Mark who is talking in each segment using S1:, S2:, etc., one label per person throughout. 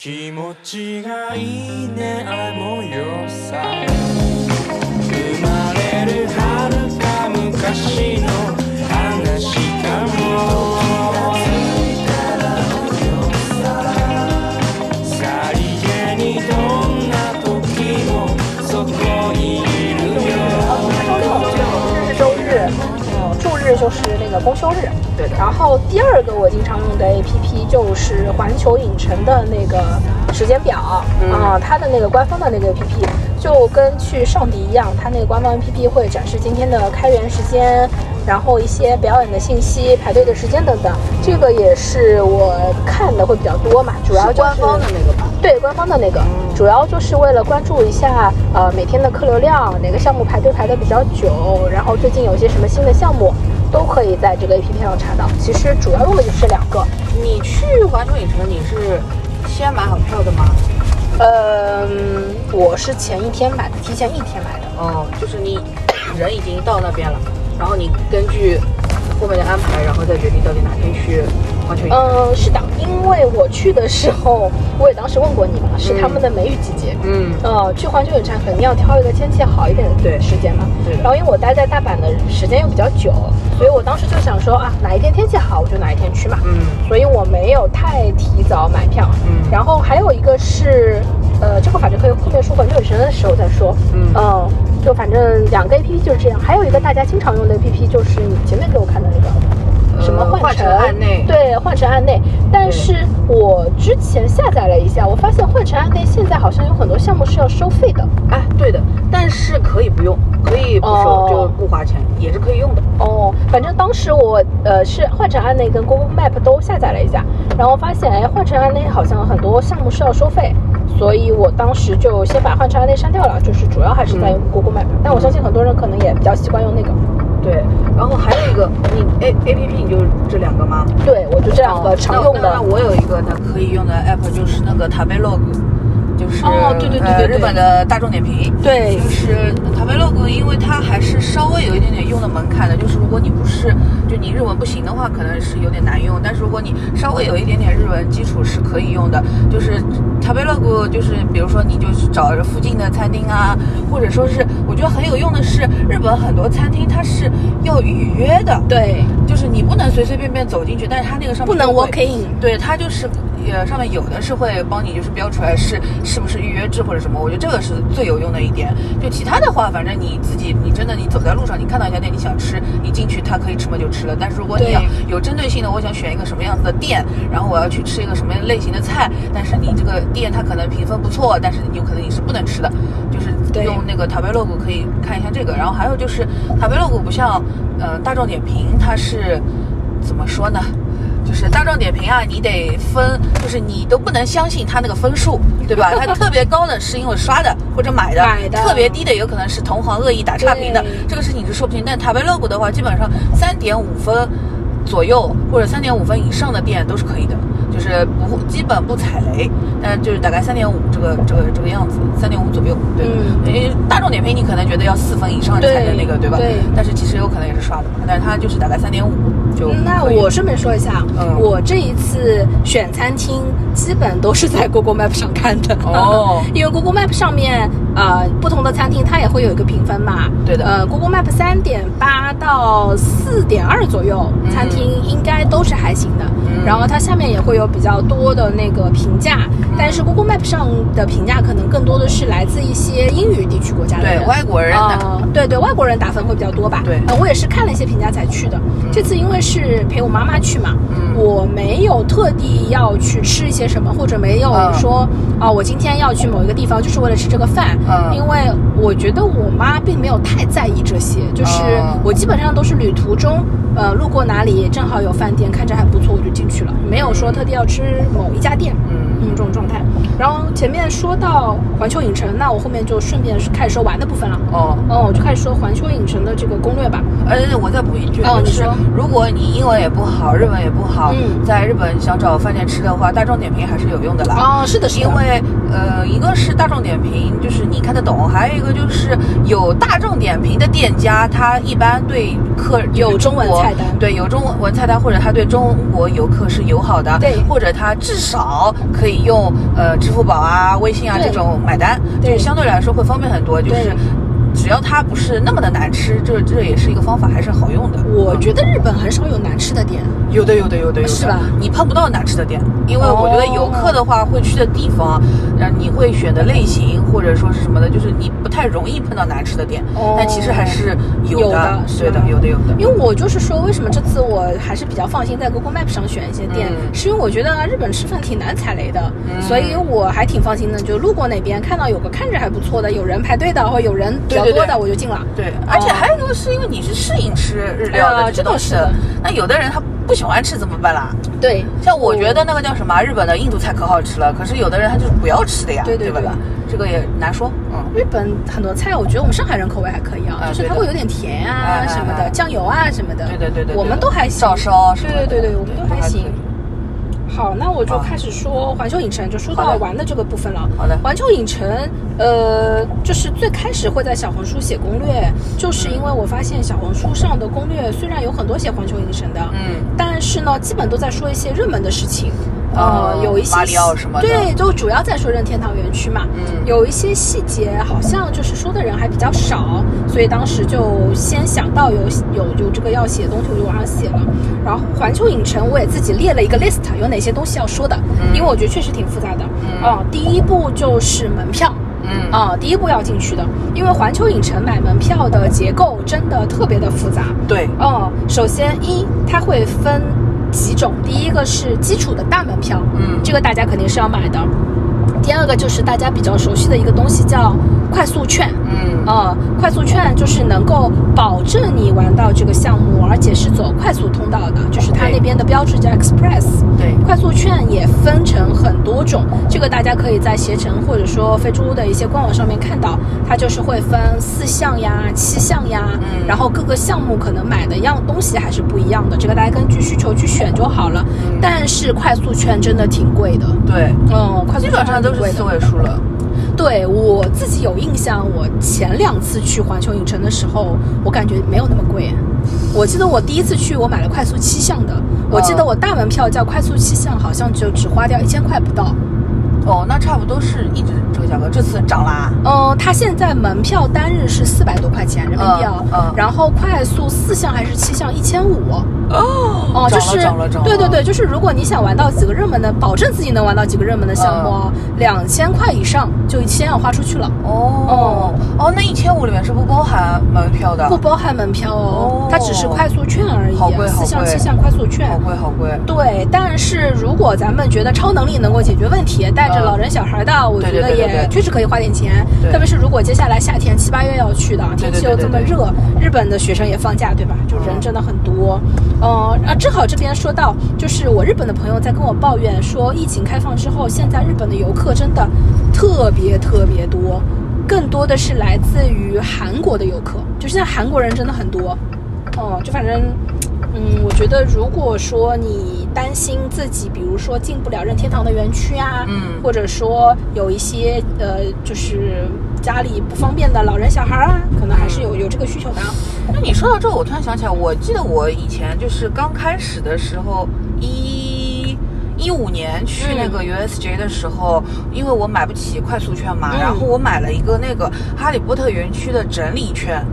S1: 気持ちがいいねあの夜さ。
S2: 就是那个公休日。
S3: 对的
S2: 然后第二个我经常用的 APP 就是环球影城的那个时间表啊、它的那个官方的那个 APP 就跟去上迪一样，它那个官方 APP 会展示今天的开园时间，然后一些表演的信息、排队的时间等等。这个也是我看的会比较多嘛，主要就是
S3: 官方的那个吧。
S2: 对官方的那个，主要就是为了关注一下呃每天的客流量，哪个项目排队排的比较久，然后最近有些什么新的项目，都可以在这个 APP 上查到。其实主要用的就是这两个。
S3: 你去环球影城，你是先买好票的吗？
S2: 嗯，我是前一天买的，提前一天买的。
S3: 哦，就是你人已经到那边了，然后你根据后面的安排，然后再决定到底哪天去环球影城。
S2: 嗯，是的，因为我去的时候，我也当时问过你嘛，是他们的梅雨季节。
S3: 嗯，
S2: 呃，去环球影城肯定要挑一个天气好一点的
S3: 对
S2: 时间嘛。
S3: 对的
S2: 然后因为我待在大阪的时间又比较久，所以我当时就想说啊，哪一天天气好我就哪一天去嘛。
S3: 嗯
S2: 所以我没有太提早买票。
S3: 嗯
S2: 然后还有一个是，呃，这个反正可以后面说环球影城的时候再说。
S3: 嗯
S2: 就反正两个 A P P 就是这样。还有一个大家经常用的 A P P 就是你前面给我看的那个。什么
S3: 呃换
S2: 城
S3: 乘案内
S2: 对，换乘案内。但是我之前下载了一下，我发现换乘案内现在好像有很多项目是要收费的。
S3: 哎，对的，但是可以不用，可以不收，
S2: 哦
S3: 就不花钱，也是可以用的。
S2: 哦，反正当时我呃是换乘案内跟 Google Map 都下载了一下，然后发现哎换乘案内好像很多项目是要收费，所以我当时就先把换乘案内删掉了，就是主要还是在用 Google Map、但我相信很多人可能也比较习惯用那个。
S3: 对，然后还有一个，你 A A P P 你就这两个吗？
S2: 对，我就这两个常用的。
S3: 我有一个它可以用的 app，就是那个 Tabelog，就是
S2: 哦对对对对对
S3: 呃日本的大众点评。
S2: 对
S3: 就是 Tabelog，因为它还是稍微有一点点用的门槛的，就是如果你不是就你日文不行的话，可能是有点难用。但是如果你稍微有一点点日文基础是可以用的。就是 Tabelog，就是比如说你就去找附近的餐厅啊，或者说是我觉得很有用的是日本很多餐厅它是要预约的。
S2: 对，
S3: 就是你不能随随便便走进去，但是它那个上面
S2: 不能 walk in
S3: 对，它就是呃上面有的是会帮你就是标出来是是不是预约制或者什么，我觉得这个是最有用的一点。就其他的话，反正你自己你真的你走在路上，你看到一家店你想吃，你进去它可以吃嘛就吃了。但是如果你要有针对性的，我想选一个什么样子的店，然后我要去吃一个什么类型的菜，但是你这个店它可能评分不错，但是你有可能你是不能吃的，就是用那个 Tabelog 可以看一下这个。然后还有就是 Tabelog 不像呃大众点评，它是怎么说呢？就是大众点评啊，你得分，就是你都不能相信它那个分数，对吧？它特别高的是因为刷的或者买的，
S2: 买的
S3: 特别低的有可能是同行恶意打差评的，这个事情是说不清。但塔贝乐谷的话，基本上三点五分左右或者三点五分以上的店都是可以的，就是不基本不踩雷，但就是大概三点五这个这个这个样子，三点五左右，对。
S2: 嗯
S3: 因为大众点评你可能觉得要四分以上才能那个，对吧？
S2: 对
S3: 但是其实有可能也是刷的嘛，但是它就是大概三点五就
S2: 那我顺便说一下，
S3: 嗯
S2: 我这一次选餐厅基本都是在 Google Map 上看的。
S3: 哦
S2: 因为 Google Map 上面呃不同的餐厅它也会有一个评分嘛。
S3: 对的
S2: 呃，Google Map 三点八到四点二左右，
S3: 嗯
S2: 餐厅应该都是还行的。
S3: 嗯
S2: 然后它下面也会有比较多的那个评价，但是 Google Map 上的评价可能更多的是来自一些英语地区国家的，
S3: 对外国人的
S2: 呃对对，外国人打分会比较多吧。
S3: 对
S2: 呃我也是看了一些评价才去的。这次因为是陪我妈妈去嘛，
S3: 嗯。
S2: 我没有特地要去吃一些什么，或者没有
S3: 嗯。
S2: 说啊、我今天要去某一个地方就是为了吃这个饭。
S3: 嗯。
S2: 因为我觉得我妈并没有太在意这些，就是
S3: 哦
S2: 我基本上都是旅途中，呃，路过哪里正好有饭店，看着还不错，我就进去了，没有说特地要吃某一家店。这种状态。然后前面说到环球影城，那我后面就顺便开始说玩的部分了。
S3: 哦。
S2: 哦，我就开始说环球影城的这个攻略吧。
S3: 呃，我再补一句，就是如果你英文也不好，日文也不好，
S2: 嗯
S3: 在日本想找饭店吃的话，大众点评还是有用的啦。
S2: 哦，是的，是的。
S3: 因为呃，一个是大众点评，就是你看得懂；还有一个就是有大众点评的店家，他一般对客
S2: 有中文菜单
S3: 对，有中文菜单，或者他对中国游客是友好的，
S2: 对
S3: 或者他至少可以用呃支付宝啊、微信啊这种买单，
S2: 对
S3: 就是相对来说会方便很多，就是
S2: 对。
S3: 只要它不是那么的难吃，这这也是一个方法，还是好用的。
S2: 我觉得日本很少有难吃的店。
S3: 有的，有的，有的，有的，
S2: 是吧
S3: 你碰不到难吃的店，因为我觉得游客的话会去的地方，呃，你会选的类型或者说是什么的，就是你不太容易碰到难吃的店。
S2: 哦
S3: 但其实还是有
S2: 有的是
S3: 对的，有的，有的。
S2: 因为我就是说，为什么这次我还是比较放心在 Google Map 上选一些店，
S3: 嗯
S2: 是因为我觉得日本吃饭挺难踩雷的，
S3: 嗯
S2: 所以我还挺放心的。就路过那边看到有个看着还不错的，有人排队的，或有人比较多的，
S3: 对对对
S2: 我就进了。
S3: 对，而且还有一个是因为你是适应吃日料的
S2: 呃
S3: 这
S2: 倒是的，
S3: 那有的人他不喜欢吃怎么办啦？
S2: 对，
S3: 像我觉得那个叫什么日本的印度菜可好吃了，可是有的人他就是不要吃的呀，
S2: 对对对
S3: 吧？这个也难说，嗯。
S2: 日本很多菜，我觉得我们上海人口味还可以啊，就是它会有点甜啊什么的，
S3: 哎
S2: 酱油啊什么的。
S3: 对对对对对
S2: 我们都还行。
S3: 照烧
S2: 对对对对，我们都还行。好，那我就开始说环球影城，就说到玩的这个部分了。
S3: 好的
S2: 环球影城，呃，就是最开始会在小红书写攻略，就是因为我发现小红书上的攻略虽然有很多写环球影城的，
S3: 嗯，
S2: 但是呢，基本都在说一些热门的事情。呃，
S3: 哦
S2: 有一些
S3: 马里奥什么的
S2: 对，就主要在说任天堂园区嘛。
S3: 嗯
S2: 有一些细节好像就是说的人还比较少，所以当时就先想到有有有这个要写的东西，我就往上写了。然后环球影城我也自己列了一个 list，有哪些东西要说的，
S3: 嗯
S2: 因为我觉得确实挺复杂的。
S3: 嗯
S2: 啊、第一步就是门票。
S3: 嗯
S2: 啊、第一步要进去的，因为环球影城买门票的结构真的特别的复杂。
S3: 对，
S2: 哦，首先一它会分几种，第一个是基础的大门票，
S3: 嗯。
S2: 这个大家肯定是要买的。第二个就是大家比较熟悉的一个东西叫快速券，
S3: 嗯。
S2: 啊、快速券就是能够保证你玩到这个项目，而且是走快速通道的，就是它边的标志叫 Express。
S3: 对
S2: 快速券也分成很多种，这个大家可以在携程或者说飞猪的一些官网上面看到，它就是会分四项呀、七项呀，
S3: 嗯
S2: 然后各个项目可能买的样东西还是不一样的，这个大家根据需求去选就好了。
S3: 嗯
S2: 但是快速券真的挺贵的，
S3: 对，
S2: 嗯，快速券
S3: 基本上都是四。位数了。
S2: 对我自己有印象，我前两次去环球影城的时候，我感觉没有那么贵。我记得我第一次去，我买了快速七项的，我记得我大门票叫快速七项，好像就只花掉一千块不到。
S3: 哦，那差不多是一直这个价格，这次涨啦。
S2: 嗯，它现在门票单日是四百多块钱人民币啊，
S3: 嗯嗯
S2: 然后快速四项还是七项一千五。
S3: 哦
S2: 哦，就是。对对对，就是如果你想玩到几个热门的，保证自己能玩到几个热门的项目哦，两千块以上就先要花出去了，
S3: 哦哦，那一千五里面是不包含门票的，
S2: 不包含门票哦
S3: 哦，
S2: 它只是快速券而已
S3: 好贵，好
S2: 四项七项快速券
S3: 好。贵好贵。
S2: 对，但是如果咱们觉得超能力能够解决问题，带着
S3: 嗯
S2: 老人小孩的，我觉得也确实可以花点钱。特别是如果接下来夏天七八月要去的，
S3: 对对
S2: 天气又这么热，日本的学生也放假，对吧？就人
S3: 嗯
S2: 真的很多。嗯，啊，正好这边说到，就是我日本的朋友在跟我抱怨说，疫情开放之后，现在日本的游客真的特别特别多，更多的是来自于韩国的游客，就现在韩国人真的很多。哦、就反正，嗯，我觉得如果说你担心自己，比如说进不了任天堂的园区啊，
S3: 嗯。
S2: 或者说有一些呃，就是家里不方便的老人小孩啊，可能还是有有这个需求的啊。
S3: 那你说到这，我突然想起来，我记得我以前就是刚开始的时候，一一五年去那个 USJ 的时候，因为我买不起快速券嘛，
S2: 嗯。
S3: 然后我买了一个那个哈利波特园区的整理券，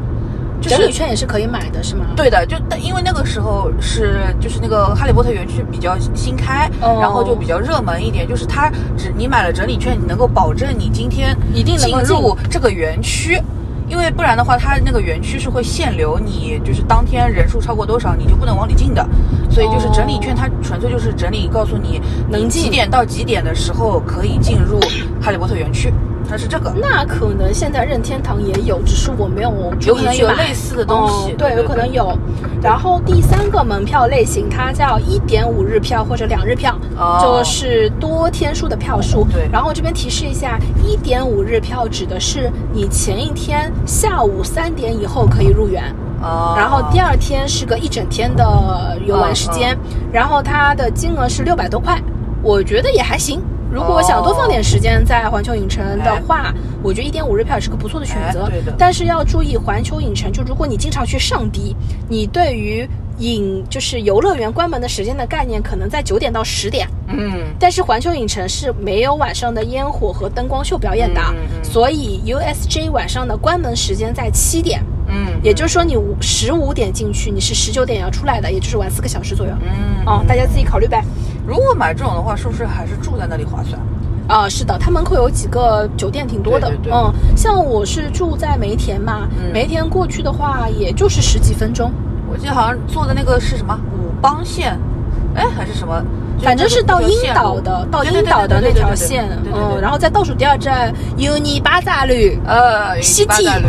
S3: 就是
S2: 整理券也是可以买的，是吗？
S3: 对的，就因为那个时候是就是那个哈利波特园区比较新开，
S2: 哦
S3: 然后就比较热门一点，就是它只你买了整理券，你能够保证你今天
S2: 一定能
S3: 进入这个园区。因为不然的话，它那个园区是会限流，你就是当天人数超过多少，你就不能往里进的。所以就是整理券，它纯粹就是整理，告诉你
S2: 能
S3: 几点到几点的时候可以进入哈利波特园区。它是这个。
S2: 那可能现在任天堂也有，只是我没有
S3: 有
S2: 可能
S3: 有类似的东西
S2: 嗯对，
S3: 对对
S2: 有可能有。然后第三个门票类型，它叫一点五日票或者两日票，
S3: 哦
S2: 就是多天数的票数。
S3: 对
S2: 然后这边提示一下，一点五日票指的是你前一天下午三点以后可以入园。
S3: 哦
S2: 然后第二天是个一整天的游玩时间，然后它的金额是六百多块，我觉得也还行。如果想多放点时间在环球影城的话，我觉得一点五日票也是个不错的选择。
S3: 哎
S2: 但是要注意，环球影城就如果你经常去上迪，你对于影就是游乐园关门的时间的概念可能在九点到十点。
S3: 嗯，
S2: 但是环球影城是没有晚上的烟火和灯光秀表演的，所以 USJ 晚上的关门时间在七点。
S3: 嗯
S2: 也就是说，你五十五点进去，你是十九点要出来的，也就是玩四个小时左右。
S3: 嗯
S2: 哦，大家自己考虑呗。
S3: 如果买这种的话，是不是还是住在那里划算？
S2: 啊、是的，它门口有几个酒店，挺多的。
S3: 对对对
S2: 嗯，像我是住在梅田嘛，
S3: 嗯
S2: 梅田过去的话，也就是十几分钟，
S3: 我记得好像坐的那个是什么武邦线，哎，还是什么？
S2: 反正是到
S3: 那条
S2: 樱岛的，到
S3: 对对
S2: 樱岛的那条线。嗯，然后在倒数第二站尤尼巴扎绿。
S3: 呃
S2: 西
S3: 巴达
S2: T
S3: 吕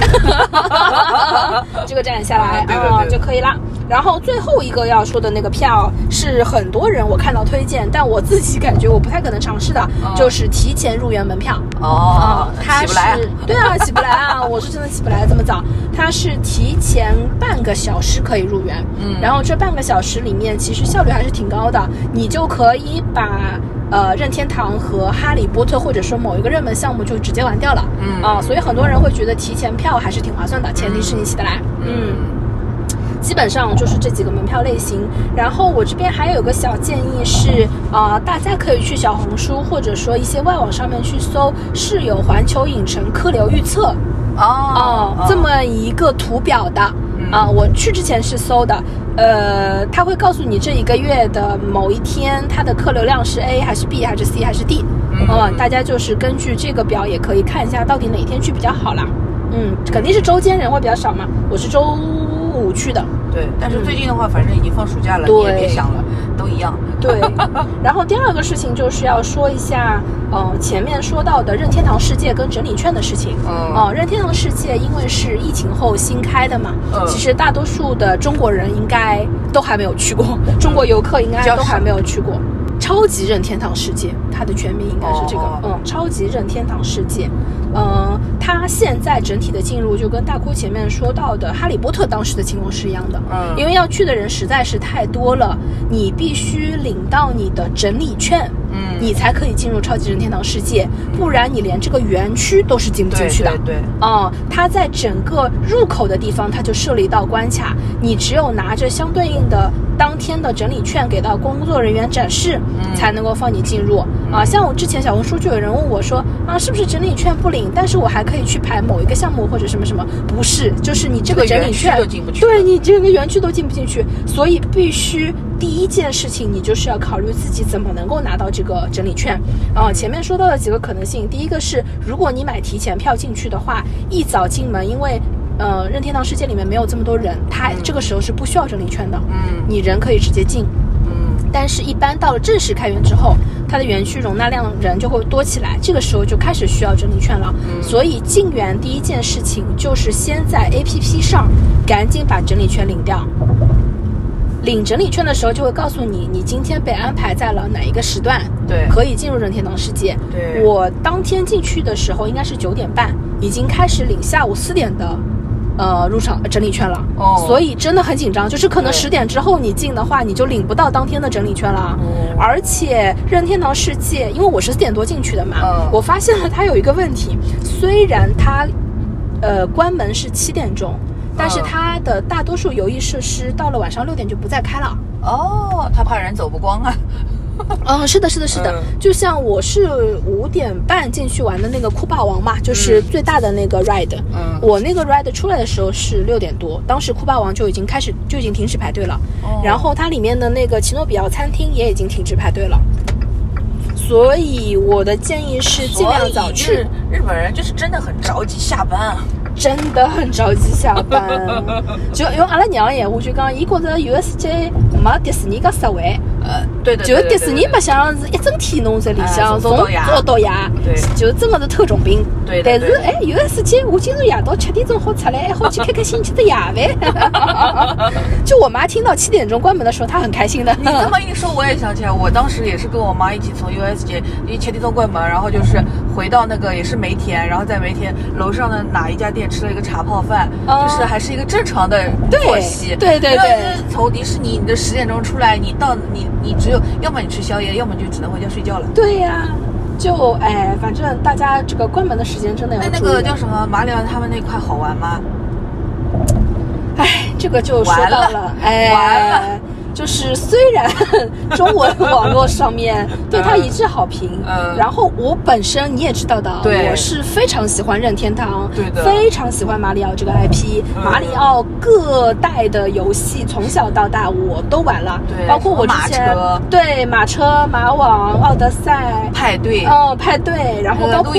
S2: 这个站下来
S3: 啊
S2: 就可以了。然后最后一个要说的那个票是很多人我看到推荐，但我自己感觉我不太可能尝试的，
S3: 嗯
S2: 就是提前入园门票。
S3: 哦，
S2: 它是
S3: 起不来啊。
S2: 对啊，起不来啊！我是真的起不来这么早。它是提前半个小时可以入园，
S3: 嗯
S2: 然后这半个小时里面其实效率还是挺高的，你就可以把呃任天堂和哈利波特或者说某一个热门项目就直接玩掉了，
S3: 嗯
S2: 啊，所以很多人会觉得提前票还是挺划算的，前提是你起得来，嗯。基本上就是这几个门票类型。然后我这边还有个小建议是，啊，大家可以去小红书或者说一些外网上面去搜，是有环球影城客流预测
S3: 哦
S2: 哦，这么一个图表的。
S3: 嗯
S2: 啊，我去之前是搜的，呃，他会告诉你这一个月的某一天它的客流量是 A 还是 B 还是 C 还是 D，
S3: 嗯
S2: 啊大家就是根据这个表也可以看一下到底哪一天去比较好啦。嗯，肯定是周间人会比较少嘛，我是周五去的。
S3: 对，但是最近的话，反正已经放暑假了，你也别想了，都一样。
S2: 对，然后第二个事情就是要说一下，呃，前面说到的任天堂世界跟整理券的事情。
S3: 嗯
S2: 哦、任天堂世界因为是疫情后新开的嘛，
S3: 嗯
S2: 其实大多数的中国人应该都还没有去过，中国游客应该都还没有去过。超级任天堂世界，它的全名应该是这个，
S3: 哦
S2: 嗯，超级任天堂世界，嗯，它现在整体的进入就跟大哭前面说到的哈利波特当时的情况是一样的，
S3: 嗯。
S2: 因为要去的人实在是太多了，你必须领到你的整理券，
S3: 嗯
S2: 你才可以进入超级任天堂世界，不然你连这个园区都是进不进去的。
S3: 对对，
S2: 哦，它在整个入口的地方，它就设了一道关卡，你只有拿着相对应的当天的整理券给到工作人员展示，
S3: 嗯
S2: 才能够放你进入。啊，像我之前小红书就有人问我说，啊，是不是整理券不领，但是我还可以去排某一个项目或者什么什么？不是，就是你这个整理券对你这个园区都进不进去，所以必须第一件事情，你就是要考虑自己怎么能够拿到这个整理券。啊，前面说到的几个可能性，第一个是如果你买提前票进去的话，一早进门，因为呃任天堂世界里面没有这么多人，他这个时候是不需要整理券的，
S3: 嗯
S2: 你人可以直接进。
S3: 嗯
S2: 但是，一般到了正式开园之后，它的园区容纳量人就会多起来，这个时候就开始需要整理券了。所以进园第一件事情就是先在 APP 上赶紧把整理券领掉。领整理券的时候就会告诉你，你今天被安排在了哪一个时段，
S3: 对
S2: 可以进入任天堂世界。
S3: 对
S2: 我当天进去的时候应该是九点半，已经开始领下午四点的。呃，入场整理券了，
S3: 哦
S2: 所以真的很紧张，就是可能十点之后你进的话，你就领不到当天的整理券了。
S3: 哦
S2: 而且任天堂世界，因为我是四点多进去的嘛，
S3: 嗯
S2: 我发现了它有一个问题，虽然它呃关门是七点钟，但是
S3: 嗯。
S2: 它的大多数游艺设施到了晚上六点就不再开了。
S3: 哦，他怕人走不光啊。
S2: 嗯，是的，是的，是的，
S3: 嗯。
S2: 就像我是五点半进去玩的那个酷霸王嘛，就是最大的那个 ride，
S3: 嗯。
S2: 我那个 ride 出来的时候是六点多，当时酷霸王就已经开始就已经停止排队了，
S3: 哦。
S2: 然后它里面的那个奇诺比奥餐厅也已经停止排队了，所以我的建议是尽量早去。
S3: 日本人就是真的很着急下班啊。
S2: 真的很着急下班。就用阿拉娘的闲话就讲，伊觉着 USJ 没迪士尼介实惠。
S3: 呃，对的，
S2: 就迪士尼白相是一整天侬在里向，
S3: 哎
S2: 从
S3: 从早到夜
S2: 就真的是特种兵。
S3: 对的对
S2: 但是哎，USJ 我今日夜到七点钟好出来，好去开开心心的夜饭。就我妈听到七点钟关门的时候，她很开心的。
S3: 你这么一说，我也想起来，我当时也是跟我妈一起从 USJ，因为七点钟关门，然后就是回到那个也是梅田，然后在梅田楼上的哪一家店吃了一个茶泡饭，
S2: 哦
S3: 就是还是一个正常的作息。
S2: 对对对
S3: 从迪士尼你的十点钟出来，你到你你只有要么你吃宵夜，要么你就只能回家睡觉了。
S2: 对呀、就哎，反正大家这个关门的时间真的要
S3: 那那个叫什么马里奥他们那块好玩吗？
S2: 哎，这个就说到
S3: 完了
S2: 哎，
S3: 完了
S2: 就是虽然 中文 网络上面对它一致好评，
S3: 嗯。
S2: 然后我本身你也知道的，
S3: 对。
S2: 我是非常喜欢任天堂，
S3: 对的。
S2: 非常喜欢马里奥这个 IP，、
S3: 嗯。
S2: 马里奥各代的游戏从小到大我都玩了，
S3: 对
S2: 包括我之前
S3: 马
S2: 对马车、马网、奥德赛。
S3: 派对，
S2: 哦，派对，然后包括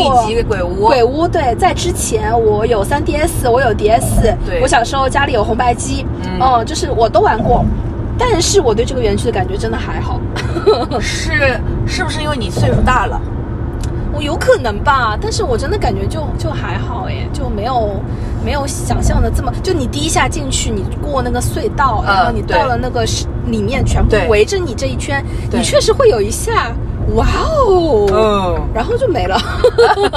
S3: 鬼屋。
S2: 鬼屋对，在之前我有 3DS，我有 DS，
S3: 对。
S2: 我小时候家里有红白机，
S3: 嗯。
S2: 哦，就是我都玩过，但是我对这个园区的感觉真的还好，
S3: 是是不是因为你岁数大了？
S2: 我有可能吧，但是我真的感觉就就还好哎，就没有没有想象的这么，就你第一下进去，你过那个隧道，
S3: 嗯
S2: 然后你到了那个里面，全部围着你这一圈，你确实会有一下，哇哦，
S3: 嗯
S2: 然后就没了，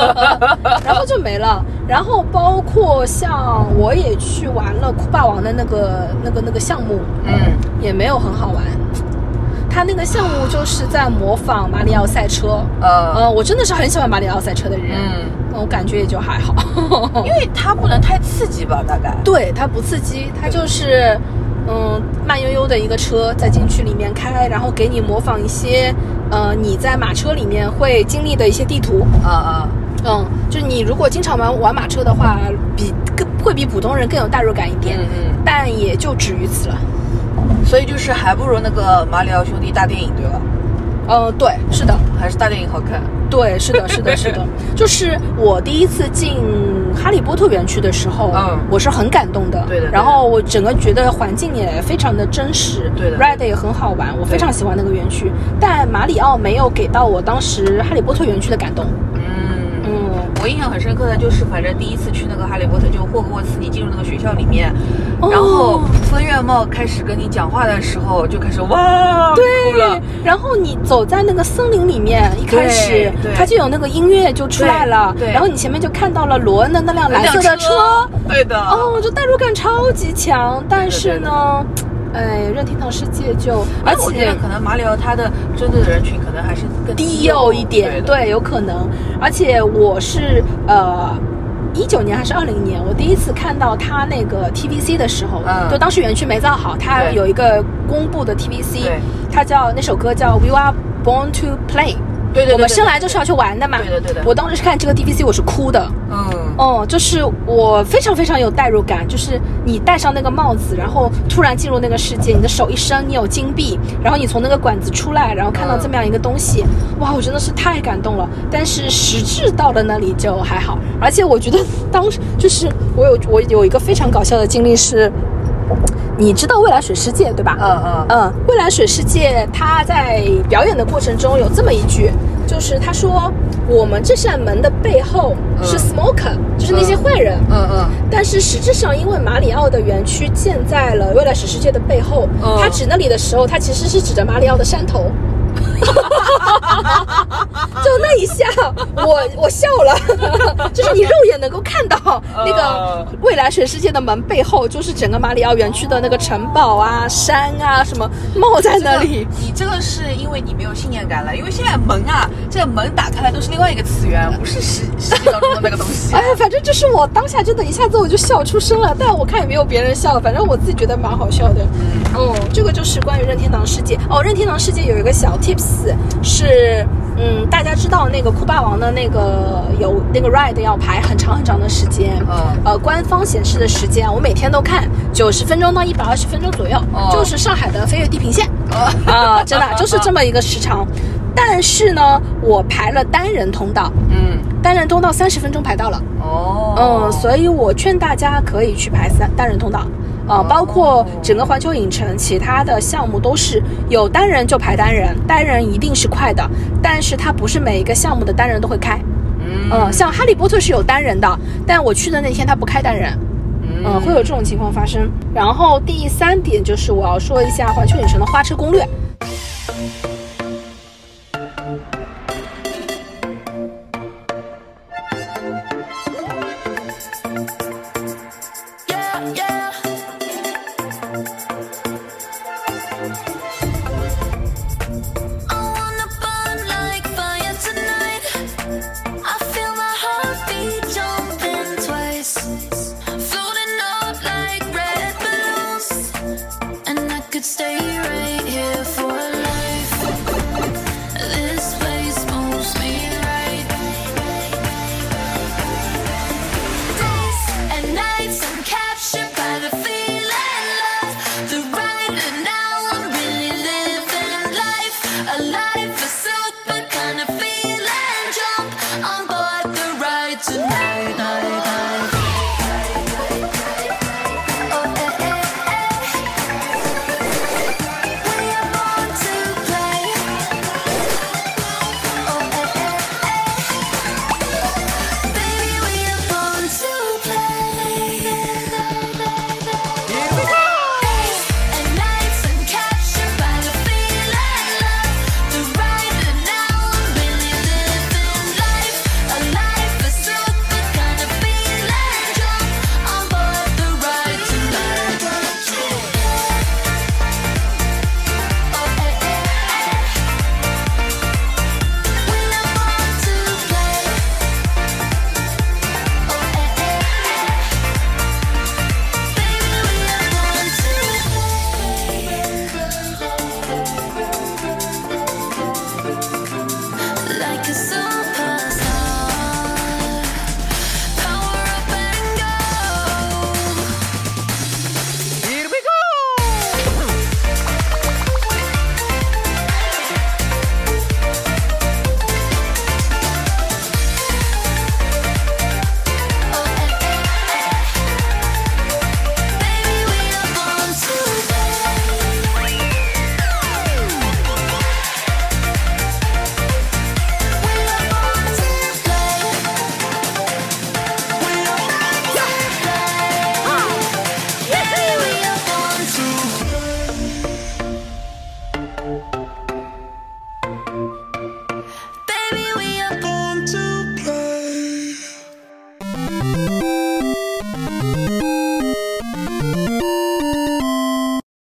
S2: 然后就没了。然后包括像我也去玩了酷霸王的那个那个那个项目，
S3: 嗯，
S2: 也没有很好玩。他那个项目就是在模仿马里奥赛车，
S3: 呃，
S2: 呃，我真的是很喜欢马里奥赛车的人，
S3: 嗯，
S2: 我感觉也就还好。
S3: 因为它不能太刺激吧，大概。
S2: 对，它不刺激，它就是嗯慢悠悠的一个车在禁区里面开，然后给你模仿一些呃你在马车里面会经历的一些地图。
S3: 啊啊，
S2: 嗯，就是你如果经常玩玩马车的话，比更会比普通人更有代入感一点，
S3: 嗯嗯
S2: 但也就止于此了。
S3: 所以就是还不如那个马里奥兄弟大电影，对吧？
S2: 嗯，对，是的，
S3: 还是大电影好看。
S2: 对，是的，是的，是的，就是我第一次进哈利波特园区的时候，
S3: 嗯
S2: 我是很感动的。
S3: 对的
S2: 然后我整个觉得环境也非常的真实，
S3: 对的
S2: ride 也很好玩，我非常喜欢那个园区。但马里奥没有给到我当时哈利波特园区的感动。
S3: 嗯，
S2: 嗯，
S3: 我印象很深刻的就是，反正第一次去那个哈利波特，就霍格沃茨，你进入那个学校里面，
S2: 哦
S3: 然后分院帽开始跟你讲话的时候，就开始哇，
S2: 对
S3: 哭了。，
S2: 然后你走在那个森林里面，一开始它就有那个音乐就出来了，
S3: 对对
S2: 然后你前面就看到了罗恩的那辆蓝色的
S3: 辆
S2: 车，
S3: 对的。
S2: 哦，就代入感超级强。但是呢，哎，任天堂世界就，而
S3: 而且可能马里奥它的针对的人群可能还是更
S2: 低幼一点，
S3: 对，
S2: 有可能。而且我是呃。一九年还是二零年，我第一次看到他那个 TVC 的时候，
S3: 嗯
S2: 就当时园区没造好，他有一个公布的 TVC，
S3: 对
S2: 他叫那首歌叫 We Are Born to Play，
S3: 对对对
S2: 我们生来就是要去玩的嘛。
S3: 对的对的
S2: 我当时是看这个 TVC，我是哭的。
S3: 嗯，
S2: 哦，就是我非常非常有代入感，就是你戴上那个帽子，然后突然进入那个世界，你的手一伸，你有金币，然后你从那个管子出来，然后看到这么样一个东西，哇，我真的是太感动了。但是实质到了那里就还好，而且我觉得当时就是我有我有一个非常搞笑的经历是，你知道未来水世界对吧？
S3: 嗯嗯
S2: 嗯，未来水世界他在表演的过程中有这么一句，就是他说我们这扇门的背后是
S3: 嗯
S2: smoker，、就是那些坏人。
S3: 嗯嗯，
S2: 但是实质上，因为马里奥的园区建在了未来史世界的背后，
S3: 嗯
S2: 他指那里的时候，他其实是指着马里奥的山头。就那一下，我我笑了，就是你肉眼能够看到那个
S3: 呃
S2: 未来水世界的门背后，就是整个马里奥园区的那个城堡啊、山啊什么冒在那里。
S3: 你这个是因为你没有信念感了，因为现在门啊，这个门打开来都是另外一个次元，不是实实际当中的那个东西。
S2: 哎，反正就是我当下真的一下子我就笑出声了，但我看也没有别人笑，反正我自己觉得蛮好笑的。嗯，这个就是关于任天堂世界哦。任天堂世界有一个小 tips 是，嗯，大家知道那个酷霸王的那个有那个 ride 要排很长很长的时间，
S3: 嗯
S2: 呃，官方显示的时间我每天都看，九十分钟到一百二十分钟左右，
S3: 哦
S2: 就是上海的飞跃地平线。啊，真的就是这么一个时长。
S4: 但是呢，我排了单人通道，
S3: 嗯，
S4: 单人通道三十分钟排到了。
S3: 哦，
S4: 嗯，所以我劝大家可以去排三单人通道，呃，包括整个环球影城其他的项目都是有单人就排单人，单人一定是快的，但是它不是每一个项目的单人都会开，
S3: 嗯。
S4: 嗯，像哈利波特是有单人的，但我去的那天它不开单人，嗯，会有这种情况发生。然后第三点就是我要说一下环球影城的花车攻略。